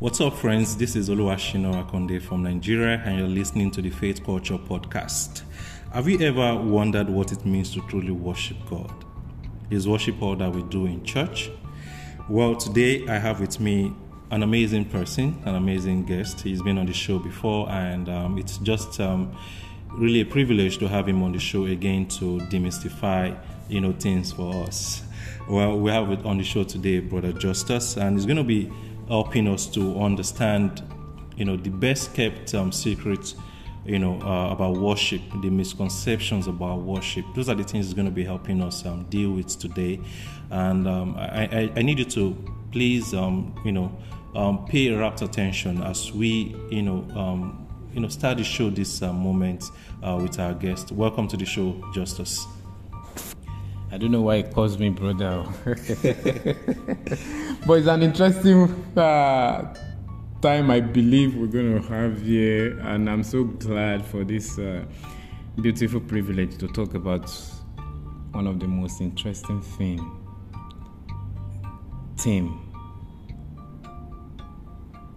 What's up, friends? This is Oluwashino Akonde from Nigeria, and you're listening to the Faith Culture Podcast. Have you ever wondered what it means to truly worship God? Is worship all that we do in church? Well, today I have with me an amazing person, an amazing guest. He's been on the show before, and um, it's just um, really a privilege to have him on the show again to demystify, you know, things for us. Well, we have it on the show today, Brother Justus, and he's going to be helping us to understand, you know, the best kept um, secrets, you know, uh, about worship, the misconceptions about worship. Those are the things he's going to be helping us um, deal with today. And um, I, I, I, need you to please, um, you know, um, pay rapt attention as we, you know, um, you know, start the show this uh, moment uh, with our guest. Welcome to the show, Justus. I don't know why he calls me brother. but it's an interesting uh, time I believe we're going to have here, and I'm so glad for this uh, beautiful privilege to talk about one of the most interesting thing team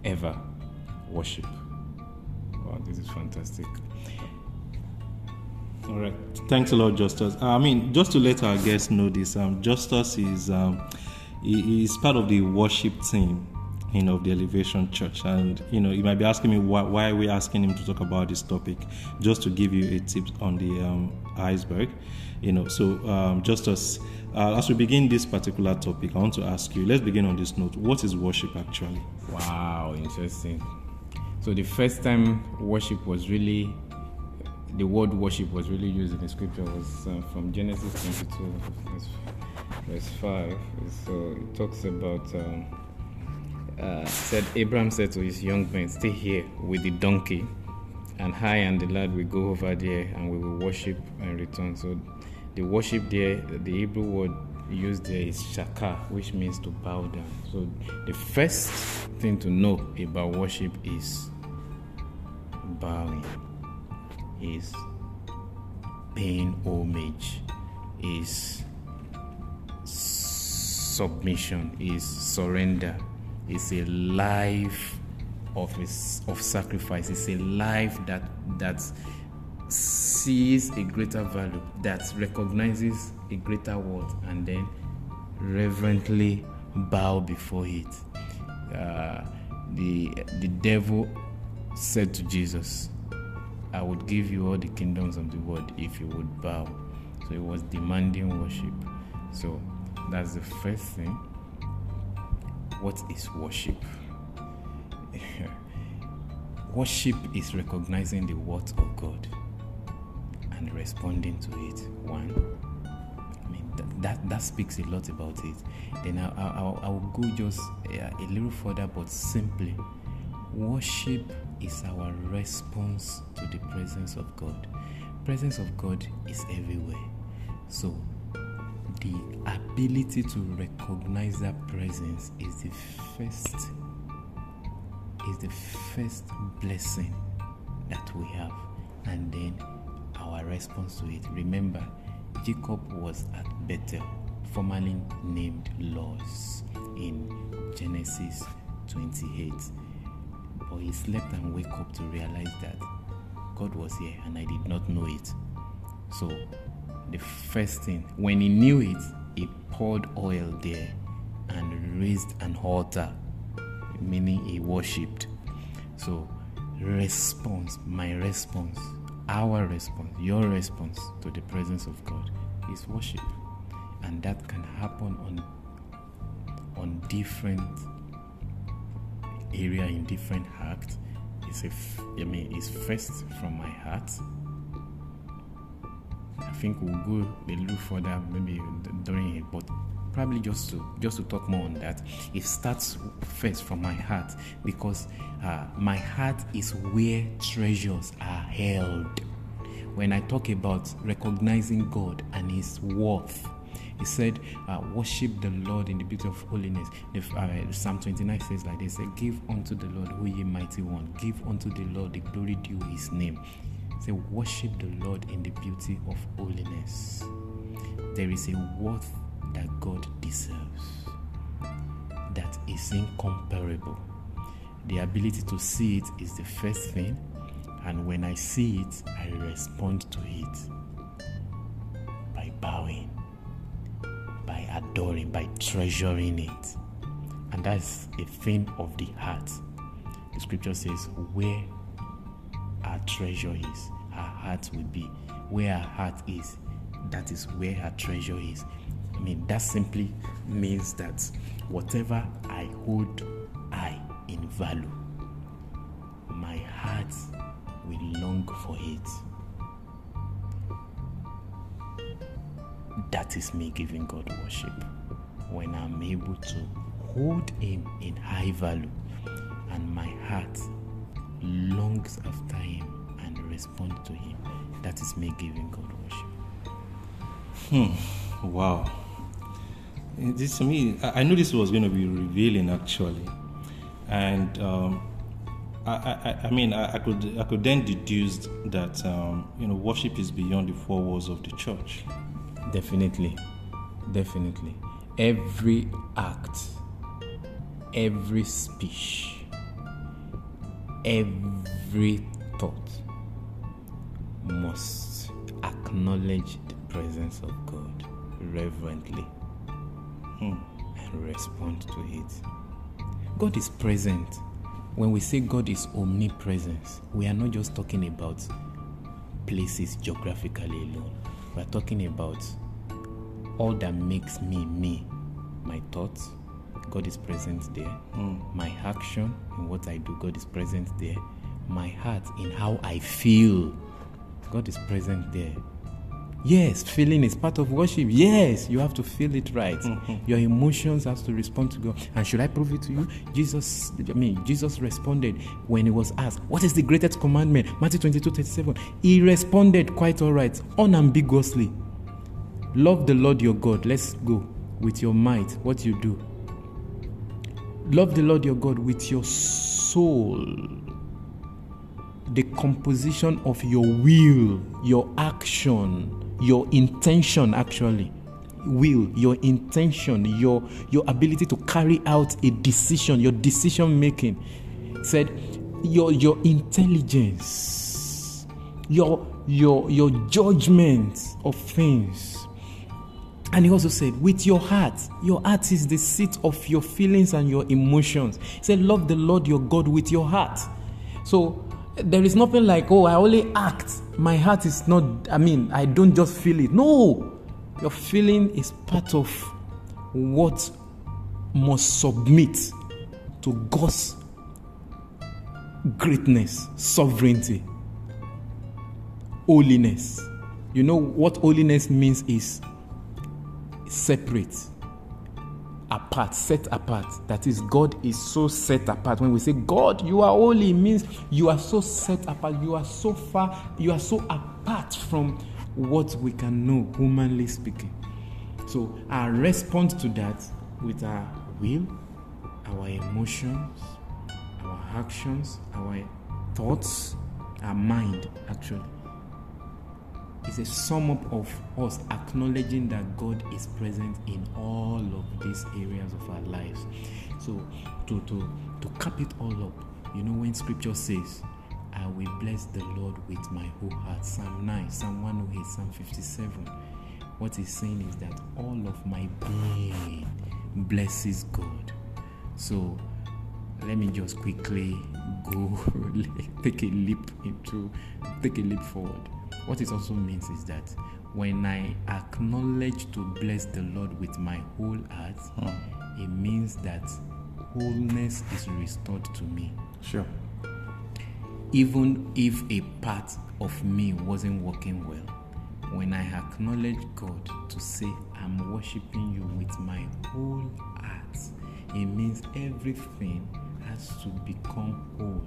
ever worship. Wow, this is fantastic. All right. Thanks a lot, Justus. I mean, just to let our guests know this, um, Justus is um, he is part of the worship team, you know, of the Elevation Church, and you know, you might be asking me why, why are we asking him to talk about this topic? Just to give you a tip on the um, iceberg, you know. So, um, Justus, uh, as we begin this particular topic, I want to ask you. Let's begin on this note. What is worship actually? Wow, interesting. So the first time worship was really the word worship was really used in the scripture was uh, from Genesis 22, verse, verse 5. So it talks about, um, uh, said Abraham said to his young men, Stay here with the donkey, and I and the lad will go over there and we will worship and return. So the worship there, the Hebrew word used there is shachah, which means to bow down. So the first thing to know about worship is bowing is paying homage, is submission, is surrender, is a life of of sacrifice. It's a life that that sees a greater value, that recognizes a greater worth, and then reverently bow before it. Uh, the the devil said to Jesus, I would give you all the kingdoms of the world if you would bow. So it was demanding worship. So that's the first thing. What is worship? worship is recognizing the worth of God and responding to it. One. I mean, that, that, that speaks a lot about it. Then I, I, I will go just a, a little further, but simply worship is our response to the presence of God. Presence of God is everywhere. So the ability to recognize that presence is the first is the first blessing that we have and then our response to it remember jacob was at bethel formerly named luz in genesis 28 but he slept and wake up to realize that God was here and I did not know it. So the first thing, when he knew it, he poured oil there and raised an altar, meaning he worshipped. So response, my response, our response, your response to the presence of God is worship. And that can happen on on different area in different acts. It's a, f- I mean, it's first from my heart. I think we'll go a little further maybe during it, but probably just to just to talk more on that. It starts first from my heart because uh, my heart is where treasures are held. When I talk about recognizing God and His worth, he said, uh, Worship the Lord in the beauty of holiness. The, uh, Psalm 29 says like this Give unto the Lord, who ye mighty one. Give unto the Lord the glory due his name. Say, Worship the Lord in the beauty of holiness. There is a worth that God deserves that is incomparable. The ability to see it is the first thing, and when I see it, I respond to it by bowing, by adoring, by treasuring it. And that's a thing of the heart. The scripture says, Where our treasure is, our heart will be. Where our heart is, that is where our treasure is. I mean, that simply means that whatever I hold high in value, my heart will long for it. That is me giving God worship. When I'm able to hold Him in high value and my heart longs after Him and respond to Him, that is me giving God worship. Hmm. Wow. This to me, I I knew this was going to be revealing actually, and um, I, I, I mean, I, I could I could then deduce that um, you know worship is beyond the four walls of the church. Definitely. Definitely. Every act, every speech, every thought must acknowledge the presence of God reverently Hmm. and respond to it. God is present. When we say God is omnipresence, we are not just talking about places geographically alone. We are talking about all that makes me me. My thoughts, God is present there. Hmm. My action in what I do, God is present there. My heart in how I feel, God is present there. Yes, feeling is part of worship. Yes, you have to feel it right. Mm-hmm. Your emotions have to respond to God. And should I prove it to you? Jesus, I mean, Jesus responded when he was asked, What is the greatest commandment? Matthew 22 37. He responded quite all right, unambiguously. Love the Lord your God. Let's go with your might. What you do. Love the Lord your God with your soul the composition of your will, your action, your intention actually. Will, your intention, your your ability to carry out a decision, your decision making. Said your your intelligence, your your your judgment of things. And he also said, with your heart, your heart is the seat of your feelings and your emotions. He said, love the Lord your God with your heart. So there is nothing like, oh, I only act. My heart is not, I mean, I don't just feel it. No, your feeling is part of what must submit to God's greatness, sovereignty, holiness. You know what holiness means is separate, apart, set apart. That is, God is so set apart. When we say, God, you are holy, means you are so set apart, you are so far, you are so apart from what we can know, humanly speaking. So, our response to that with our will, our emotions, our actions, our thoughts, our mind, actually is a sum up of us acknowledging that God is present in all of these areas of our lives. So to to to cap it all up, you know when scripture says, I will bless the Lord with my whole heart. Psalm 9, Psalm 108, Psalm 57. What he's saying is that all of my being blesses God. So let me just quickly go take a leap into take a leap forward what it also means is that when i acknowledge to bless the lord with my whole heart hmm. it means that wholeness is restored to me. Sure. even if a part of me wasn't working well when i acknowledge god to say i'm worshiping you with my whole heart it means everything has to become whole.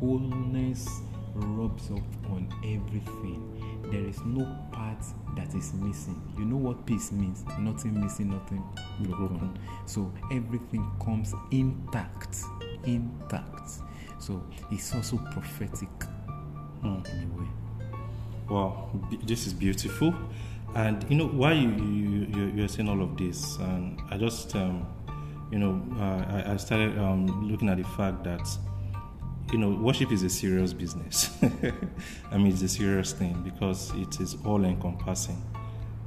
Wholeness rubs up on everything there is no part that is missing. You know what peace means? Nothing missing nothing broken. So everything comes intact intact. So it's also prophetic in a way. Wow, this is beautiful. And you know why you you you you're saying all of this, and I just um, you know uh, I, I started um, looking at the fact that you know, worship is a serious business. I mean, it's a serious thing because it is all encompassing.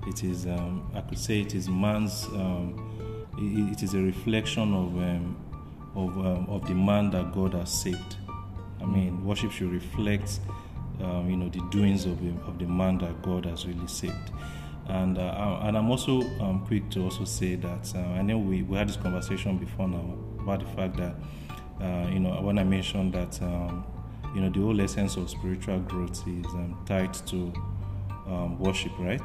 It is, um, I could say, it is man's. Um, it, it is a reflection of um, of um, of the man that God has saved. I mean, worship should reflect, um, you know, the doings of the, of the man that God has really saved. And uh, and I'm also um, quick to also say that uh, I know we, we had this conversation before now about the fact that uh, you know when I mentioned that um, you know the whole essence of spiritual growth is um, tied to um, worship, right?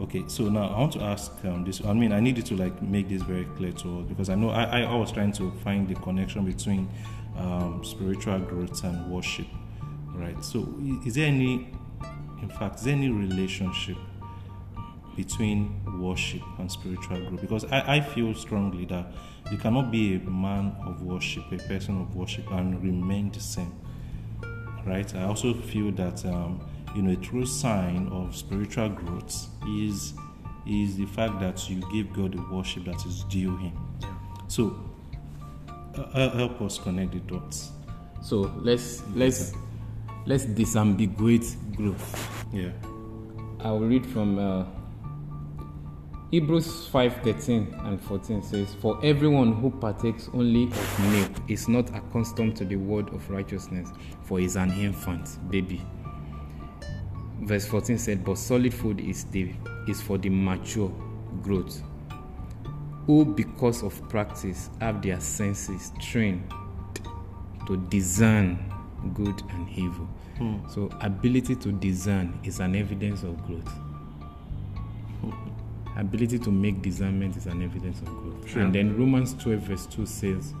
Okay, so now I want to ask um, this. I mean, I needed to like make this very clear to us because I know I, I was trying to find the connection between um, spiritual growth and worship, right? So, is there any, in fact, is there any relationship between worship and spiritual growth because I, I feel strongly that you cannot be a man of worship, a person of worship, and remain the same. Right? I also feel that um, you know a true sign of spiritual growth is is the fact that you give God the worship that is due Him. So uh, help us connect the dots. So let's let's let's disambiguate growth. Yeah. I'll read from. Uh, Hebrews 5:13 and 14 says, "For everyone who partakes only of milk is not accustomed to the word of righteousness, for he is an infant, baby." Verse 14 said, "But solid food is the is for the mature growth, who because of practice have their senses trained to discern good and evil." Hmm. So ability to discern is an evidence of growth ability to make discernment is an evidence of growth. Sure. And then Romans 12 verse 2 says,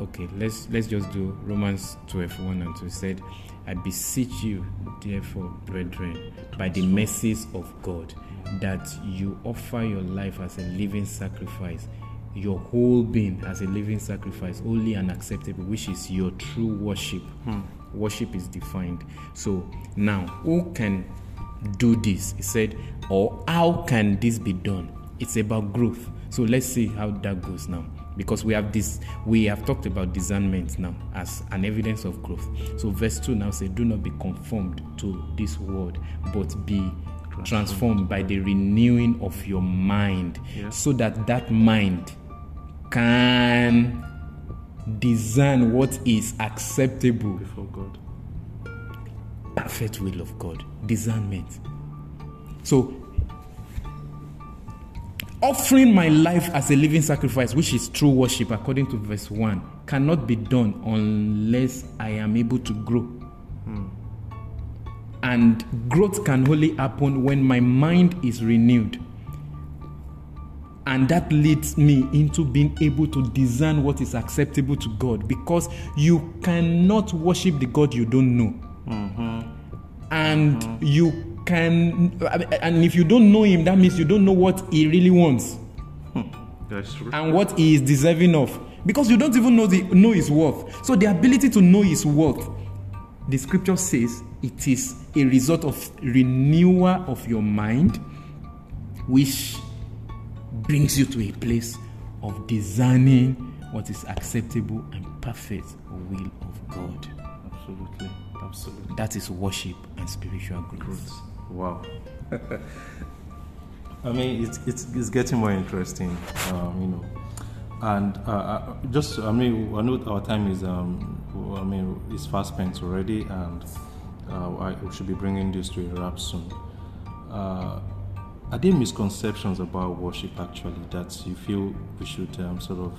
okay, let's let's just do Romans 12, 1 and 2 said, I beseech you, therefore, brethren, by the mercies of God, that you offer your life as a living sacrifice, your whole being as a living sacrifice, holy and acceptable, which is your true worship. Hmm. Worship is defined. So now, who can do this? He said, or how can this be done? It's about growth. So let's see how that goes now. Because we have this, we have talked about discernment now as an evidence of growth. So verse 2 now says, Do not be conformed to this world, but be transformed by the renewing of your mind, Yeah. so that that mind can discern what is acceptable Before God. Perfect will of God, discernment. So, offering my life as a living sacrifice, which is true worship, according to verse 1, cannot be done unless I am able to grow. Hmm. And growth can only happen when my mind is renewed. And that leads me into being able to discern what is acceptable to God because you cannot worship the God you don't know Mm-hmm. and mm-hmm. you can and if you don't know him that means you don't know what he really wants. Hmm. That's true. and what he is deserving of. Because you don't even know the know his worth. So the ability to know his worth the scripture says it is a result of renewal of your mind which brings you to a place of discerning what is acceptable and perfect will of god. Absolutely. Absolutely. that is worship and spiritual growth Wow. I mean, it's, it's, it's getting more interesting, um, you know. And uh, uh, just, I mean, I know our time is, um, I mean, it's fast spent already, and uh, I, should be bringing this to a wrap soon. Uh, are there misconceptions about worship actually that you feel we should um, sort of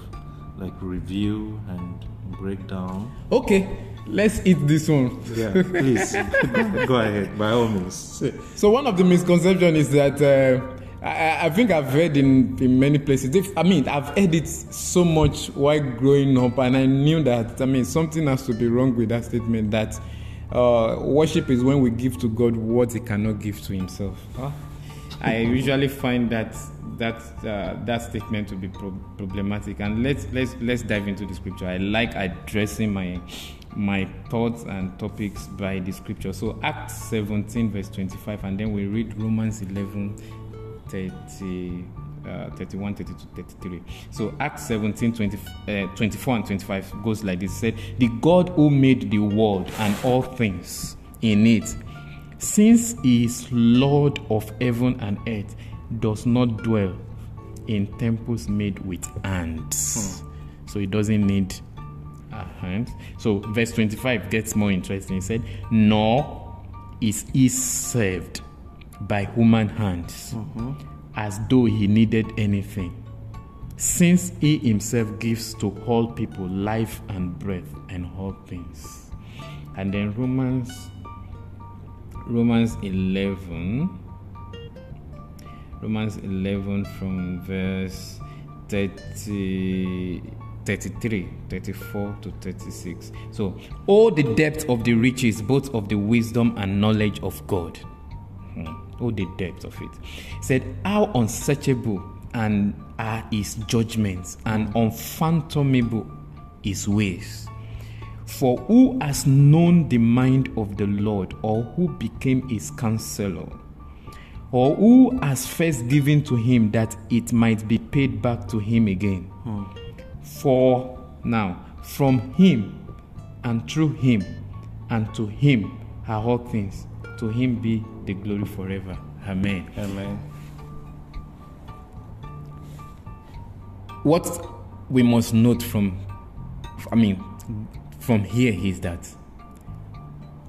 like review and break down? okay let's eat this one Yeah, please go, go ahead by all means. So one of the misconceptions is that uh, I, I think I've heard in, in many places. If, I mean, I've heard it so much while growing up, and I knew that. I mean, something has to be wrong with that statement. That uh, worship is when we give to God what He cannot give to Himself. Huh? I usually find that that uh, that statement to be pro- problematic. And let's let's let's dive into the scripture. I like addressing my my thoughts and topics by the scripture. So Acts 17 verse 25, and then we read Romans 11 30, uh, 31, 32, 33. So Acts 17, 20, uh, 24 and 25 goes like this. It said, The God who made the world and all things in it, since he is Lord of heaven and earth, does not dwell in temples made with hands. Hmm. So he doesn't need hand. So verse 25 gets more interesting. He said, Nor is he served by human hands mm-hmm. as though he needed anything, since he himself gives to all people life and breath and all things. And then Romans Romans 11 Romans 11 from verse 30 33 34 to 36 so all the depth of the riches both of the wisdom and knowledge of god. Hmm. Oh the depth of it. Said how unsearchable and are his judgments and unfathomable his ways. For who has known the mind of the lord or who became his counselor? Or who has first given to him that it might be paid back to him again? Hmm. For now from him and through him and to him are all things to him be the glory forever. Amen. Amen. What we must note from, I mean, from here is that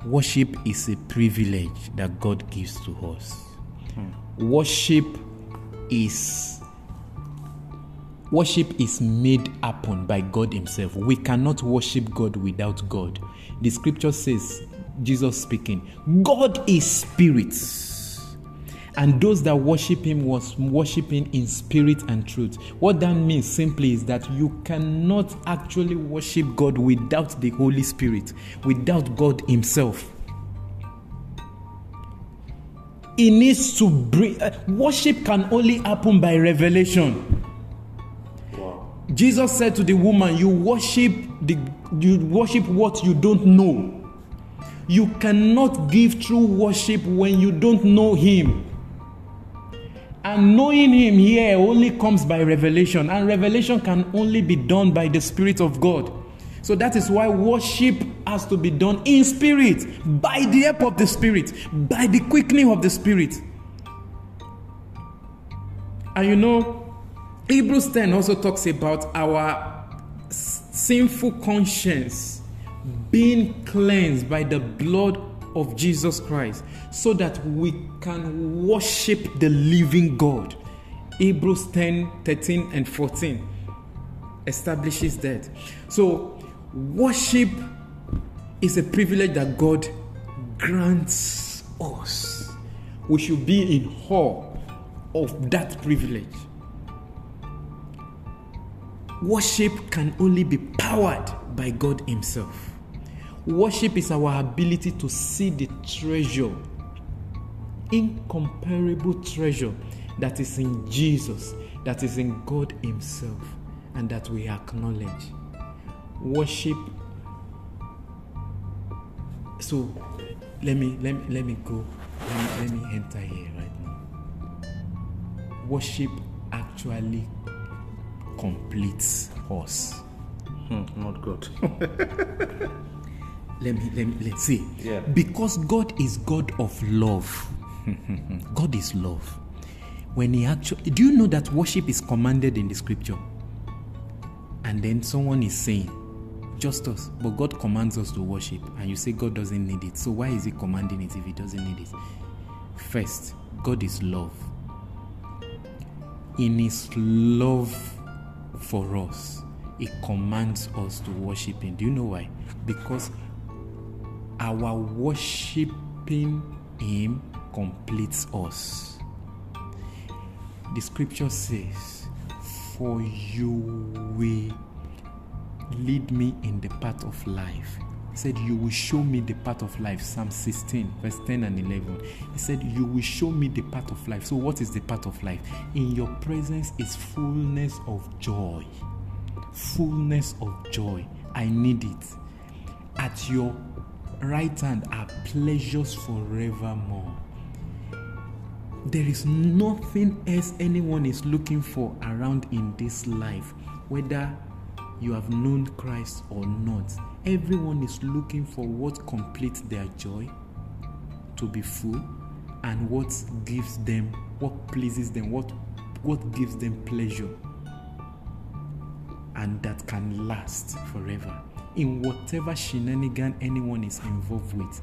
worship is a privilege that God gives to us. Hmm. Worship is worship is made upon by God Himself. We cannot worship God without God. The scripture says Jesus speaking, God is spirit. And those that worship him was worshiping in spirit and truth. What that means simply is that you cannot actually worship God without the Holy Spirit, without God Himself. It needs to bring uh, worship can only happen by revelation. Jesus said to the woman, You worship the you worship what you don't know. You cannot give true worship when you don't know Him. And knowing Him here only comes by revelation, and revelation can only be done by the Spirit of God. So that is why worship has to be done in spirit, by the help of the Spirit, by the quickening of the Spirit. And you know, Hebrews 10 also talks about our sinful conscience being cleansed by the blood of Jesus Christ so that we can worship the living God. Hebrews 10 13 and 14 establishes that. So, worship is a privilege that God grants us. We should be in awe of that privilege. Worship can only be powered by God Himself. Worship is our ability to see the treasure, incomparable treasure that is in Jesus, that is in God Himself, and that we acknowledge. Worship. So let me let me let me go. Let me, let me enter here right now. Worship actually completes us. Hmm, not good. let me let me let's see. Yeah. Because God is God of love. God is love. When he actually do you know that worship is commanded in the scripture? And then someone is saying, Justus, but God commands us to worship, and you say God doesn't need it. So why is he commanding it if he doesn't need it? First, God is love. In his love for us, he commands us to worship him. Do you know why? Because our worshiping Him completes us. The scripture says, For you will lead me in the path of life. Said, You will show me the path of life. Psalm 16, verse 10 and 11. He said, You will show me the path of life. So, what is the path of life? In your presence is fullness of joy. Fullness of joy. I need it. At your right hand are pleasures forevermore. There is nothing else anyone is looking for around in this life, whether you have known Christ or not. Everyone is looking for what completes their joy to be full and what gives them, what pleases them, what, what gives them pleasure and that can last forever. In whatever shenanigan anyone is involved with,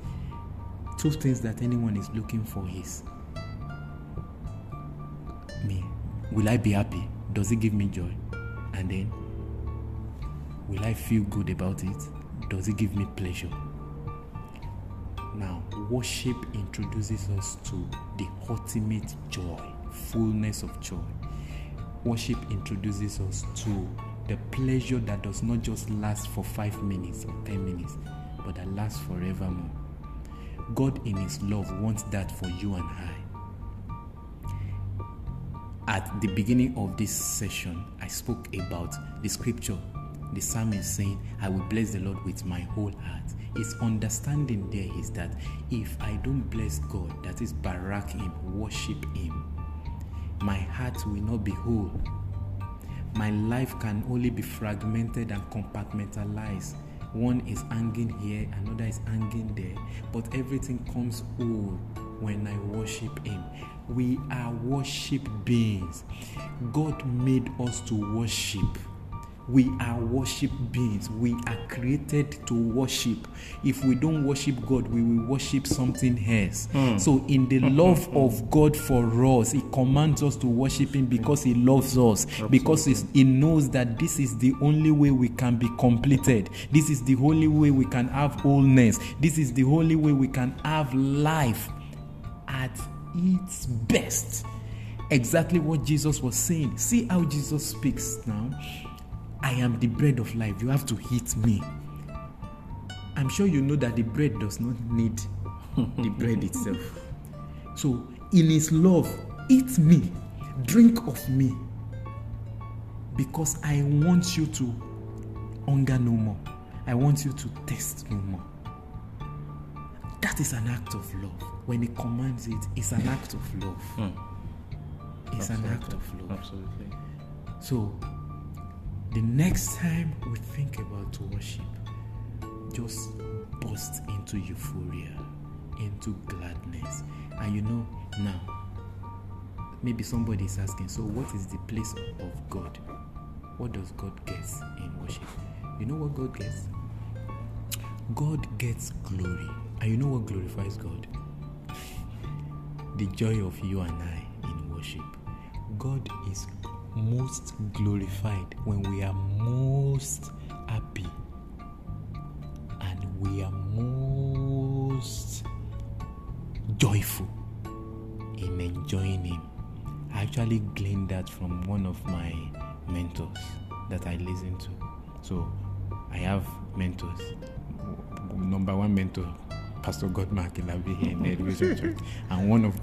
two things that anyone is looking for is me. Will I be happy? Does it give me joy? And then, will I feel good about it? Does it give me pleasure? Now, worship introduces us to the ultimate joy, fullness of joy. Worship introduces us to the pleasure that does not just last for five minutes or ten minutes, but that lasts forevermore. God, in His love, wants that for you and I. At the beginning of this session, I spoke about the scripture. The psalmist is saying, I will bless the Lord with my whole heart. His understanding there is that if I don't bless God, that is, barak Him, worship Him, my heart will not be whole my life can only be fragmented and compartmentalized. One is hanging here, another is hanging there, but everything comes whole when I worship Him. We are worship beings. God made us to worship. We are worship beings. We are created to worship. If we don't worship God, we will worship something else. Mm. So, in the hmm, hmm, love hmm, of God for us, He commands us to worship Him because He loves us, Absolutely. because He knows that this is the only way we can be completed. This is the only way we can have wholeness. This is the only way we can have life at its best. Exactly what Jesus was saying. See how Jesus speaks now I am the bread of life. You have to eat me. I'm sure you know that the bread does not need the bread itself. So, in His love, eat me, drink of me, because I want you to hunger no more. I want you to taste no more. That is an act of love. When He commands it, it's an act of love. Mm. It's Absolutely. an act of love. Absolutely. So, the next time we think about worship, just burst into euphoria, into gladness. And you know, now, maybe somebody is asking, so what is the place of God? What does God get in worship? You know what God gets? God gets glory. And you know what glorifies God? the joy of you and I in worship. God is most glorified, when we are most happy, and we are most joyful in enjoying Him. I actually gleaned that from one of my mentors that I listen to. So I have mentors. Number one mentor, Pastor Godman Akinlabi here in Elevation Church, and one of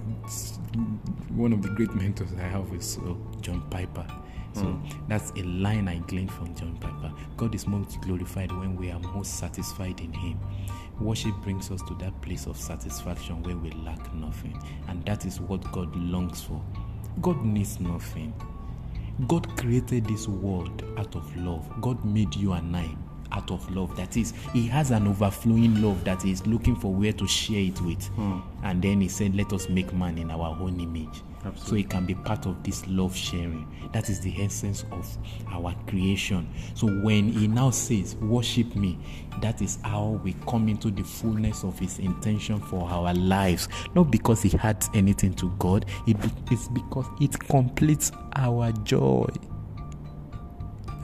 one of the great mentors I have is uh, John Piper. So mm. that's a line I gleaned from John Piper. God is most glorified when we are most satisfied in Him. Worship brings us to that place of satisfaction where we lack nothing, and that is what God longs for. God needs nothing. God created this world out of love. God made you and I out of love. That is, He has an overflowing love that He is looking for where to share it with. Hmm. And then He said, Let us make man in our own image. Absolutely. So it can be part of this love sharing. That is the essence of our creation. So when he now says, Worship me, that is how we come into the fullness of his intention for our lives. Not because he adds anything to God, it's because it completes our joy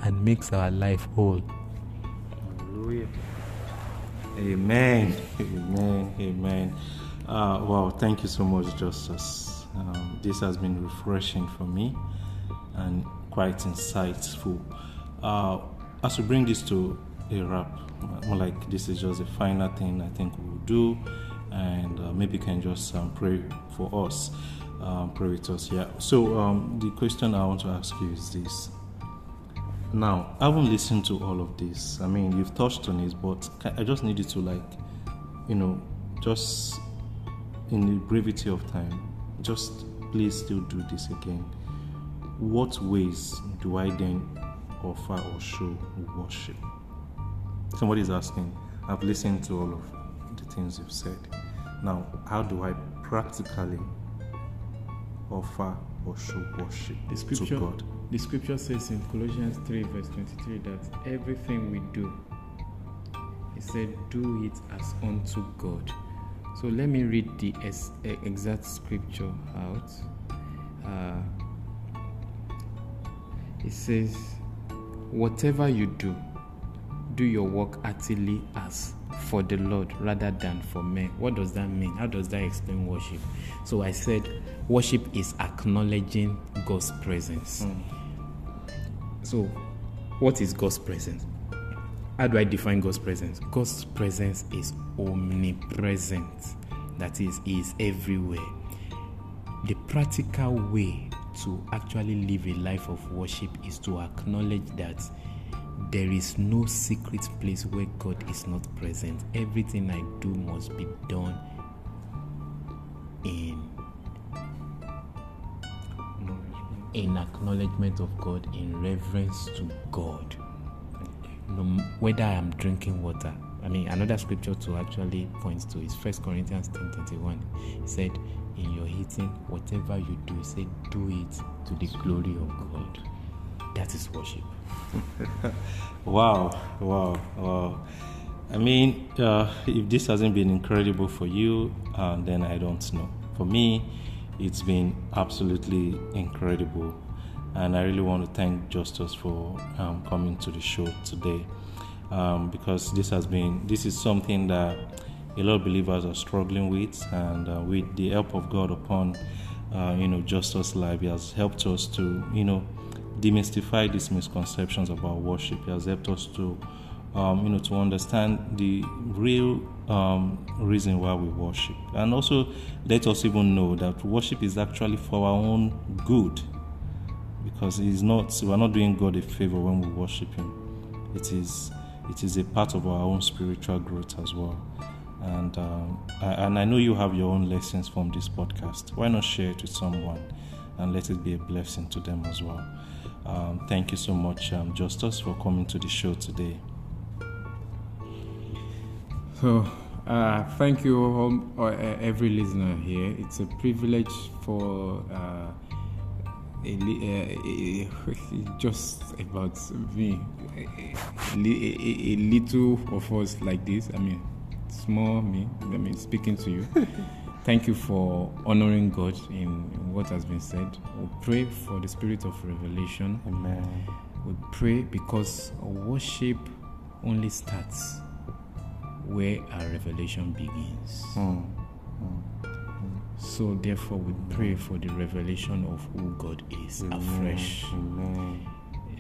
and makes our life whole. Amen. Amen. Amen. Uh, wow, thank you so much, Justus. Um, this has been refreshing for me and quite insightful. Uh, as we bring this to a wrap, more like this is just a final thing I think we'll do, and uh, maybe you can just um, pray for us, um, pray with us. Yeah. So um, the question I want to ask you is this: now, I haven't listened to all of this. I mean, you've touched on it, but I just need you to, like, you know, just in the brevity of time, just please still do this again. What ways do I then offer or show worship? Somebody is asking, I've listened to all of the things you've said. Now, how do I practically offer or show worship The scripture, to God? The scripture says in Colossians 3, verse 23, that everything we do, he said, do it as unto God. So let me read the ex- eh, exact scripture out. Uh, it says, Whatever you do, do your work heartily as for the Lord rather than for men. What does that mean? How does that explain worship? So I said, worship is acknowledging God's presence. So, what is God's presence? How do I define God's presence? God's presence is omnipresent. That is, He is everywhere. The practical way to actually live a life of worship is to acknowledge that there is no secret place where God is not present. Everything I do must be done in in acknowledgement of God, in reverence to God. Whether I am drinking water, I mean, another scripture to actually point to is First Corinthians ten twenty one. It said, "In your eating, whatever you do, say, do it to the glory of God." That is worship. Wow, wow, wow. I mean, uh, if this hasn't been incredible for you, uh, then I don't know. For me, it's been absolutely incredible. And I really want to thank Justus for um, coming to the show today um, because this has been, this is something that a lot of believers are struggling with. And uh, with the help of God upon, uh, you know, Justus' life, He has helped us to, you know, demystify these misconceptions about worship. He has helped us to, um, you know, to understand the real um, reason why we worship, and also let us even know that worship is actually for our own good, because it's not we are not doing God a favor when we worship Him. It is it is a part of our own spiritual growth as well. And um, I, and I know you have your own lessons from this podcast. Why not share it with someone, and let it be a blessing to them as well. Um, thank you so much, um, Justus, for coming to the show today. So, uh, thank you, uh, every listener here. It's a privilege for uh, a, uh, a- just about me, a, a, a little of us like this. I mean, small me. I mean, speaking to you. Thank you for honoring God in what has been said. We pray for the spirit of revelation. Amen. We pray because worship only starts where our revelation begins. Mm. So, therefore, we pray for the revelation of who God is afresh. Amen.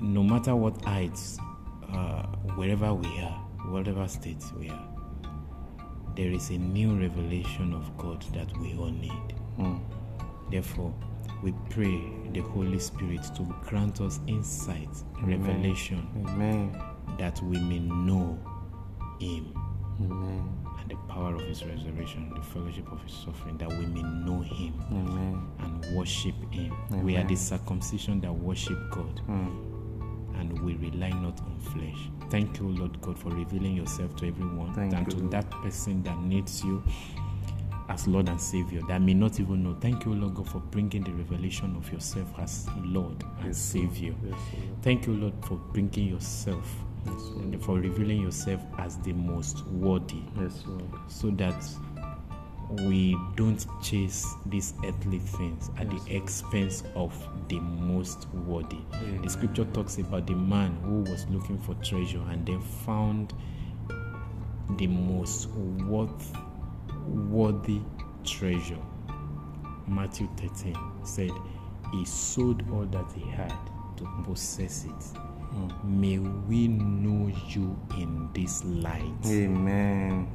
No matter what heights, uh, wherever we are, whatever state we are, there is a new revelation of God that we all need. Mm. Therefore, we pray the Holy Spirit to grant us insight, revelation, Amen. that we may know Him Amen. and the power of His resurrection, the fellowship of His suffering, that we may know Him Amen. and worship Him. We are the circumcision that worship God Mm. and we rely not on flesh. Thank you, Lord God, for revealing yourself to everyone Thank and you, to Lord. that person that needs you as Lord and Savior that may not even know. Thank you, Lord God, for bringing the revelation of yourself as Lord and Yes, Savior. Yes, Thank you, Lord, for bringing yourself Yes, and for revealing yourself as the most worthy Yes, Lord. so that we don't chase these earthly things at Yes. the expense of the most worthy. Amen. The scripture talks about the man who was looking for treasure and then found the most worth, worthy treasure. Matthew 13 said, He sold all that he had to possess it. Mm. May we know you in this light. Amen.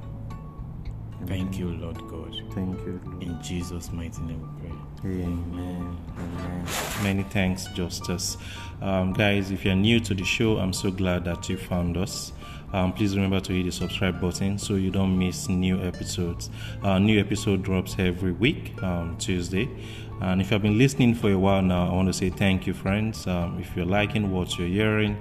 Thank you, Lord God. Thank you, Lord. In Jesus' mighty name we pray. Amen. Amen. Many thanks, Justus. Um, guys, if you're new to the show, I'm so glad that you found us. Um, please remember to hit the subscribe button so you don't miss new episodes. Uh, new episode drops every week, um, Tuesday, And if you have been listening for a while now, I want to say thank you, friends. Um, if you're liking what you're hearing,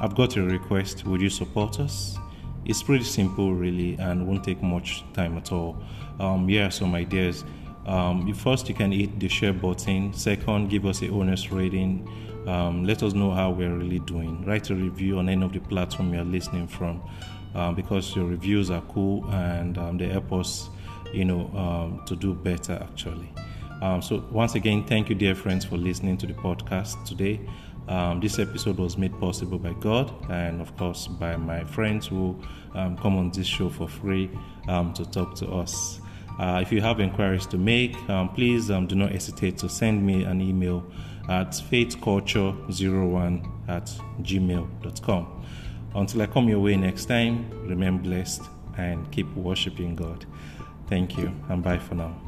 I've got a request. Would you support us? It's pretty simple, really, and won't take much time at all. Um, are some ideas. Um, first, you can hit the share button. Second, give us a honest rating. Um, let us know how we're really doing. Write a review on any of the platform you're listening from, um, because your reviews are cool and um, they help us, you know, um, to do better actually. Um, so, once again, thank you, dear friends, for listening to the podcast today. Um, this episode was made possible by God and, of course, by my friends who um, come on this show for free um, to talk to us. Uh, if you have inquiries to make, um, please um, do not hesitate to send me an email at faithculture01 at gmail.com. Until I come your way next time, remain blessed and keep worshiping God. Thank you, and bye for now.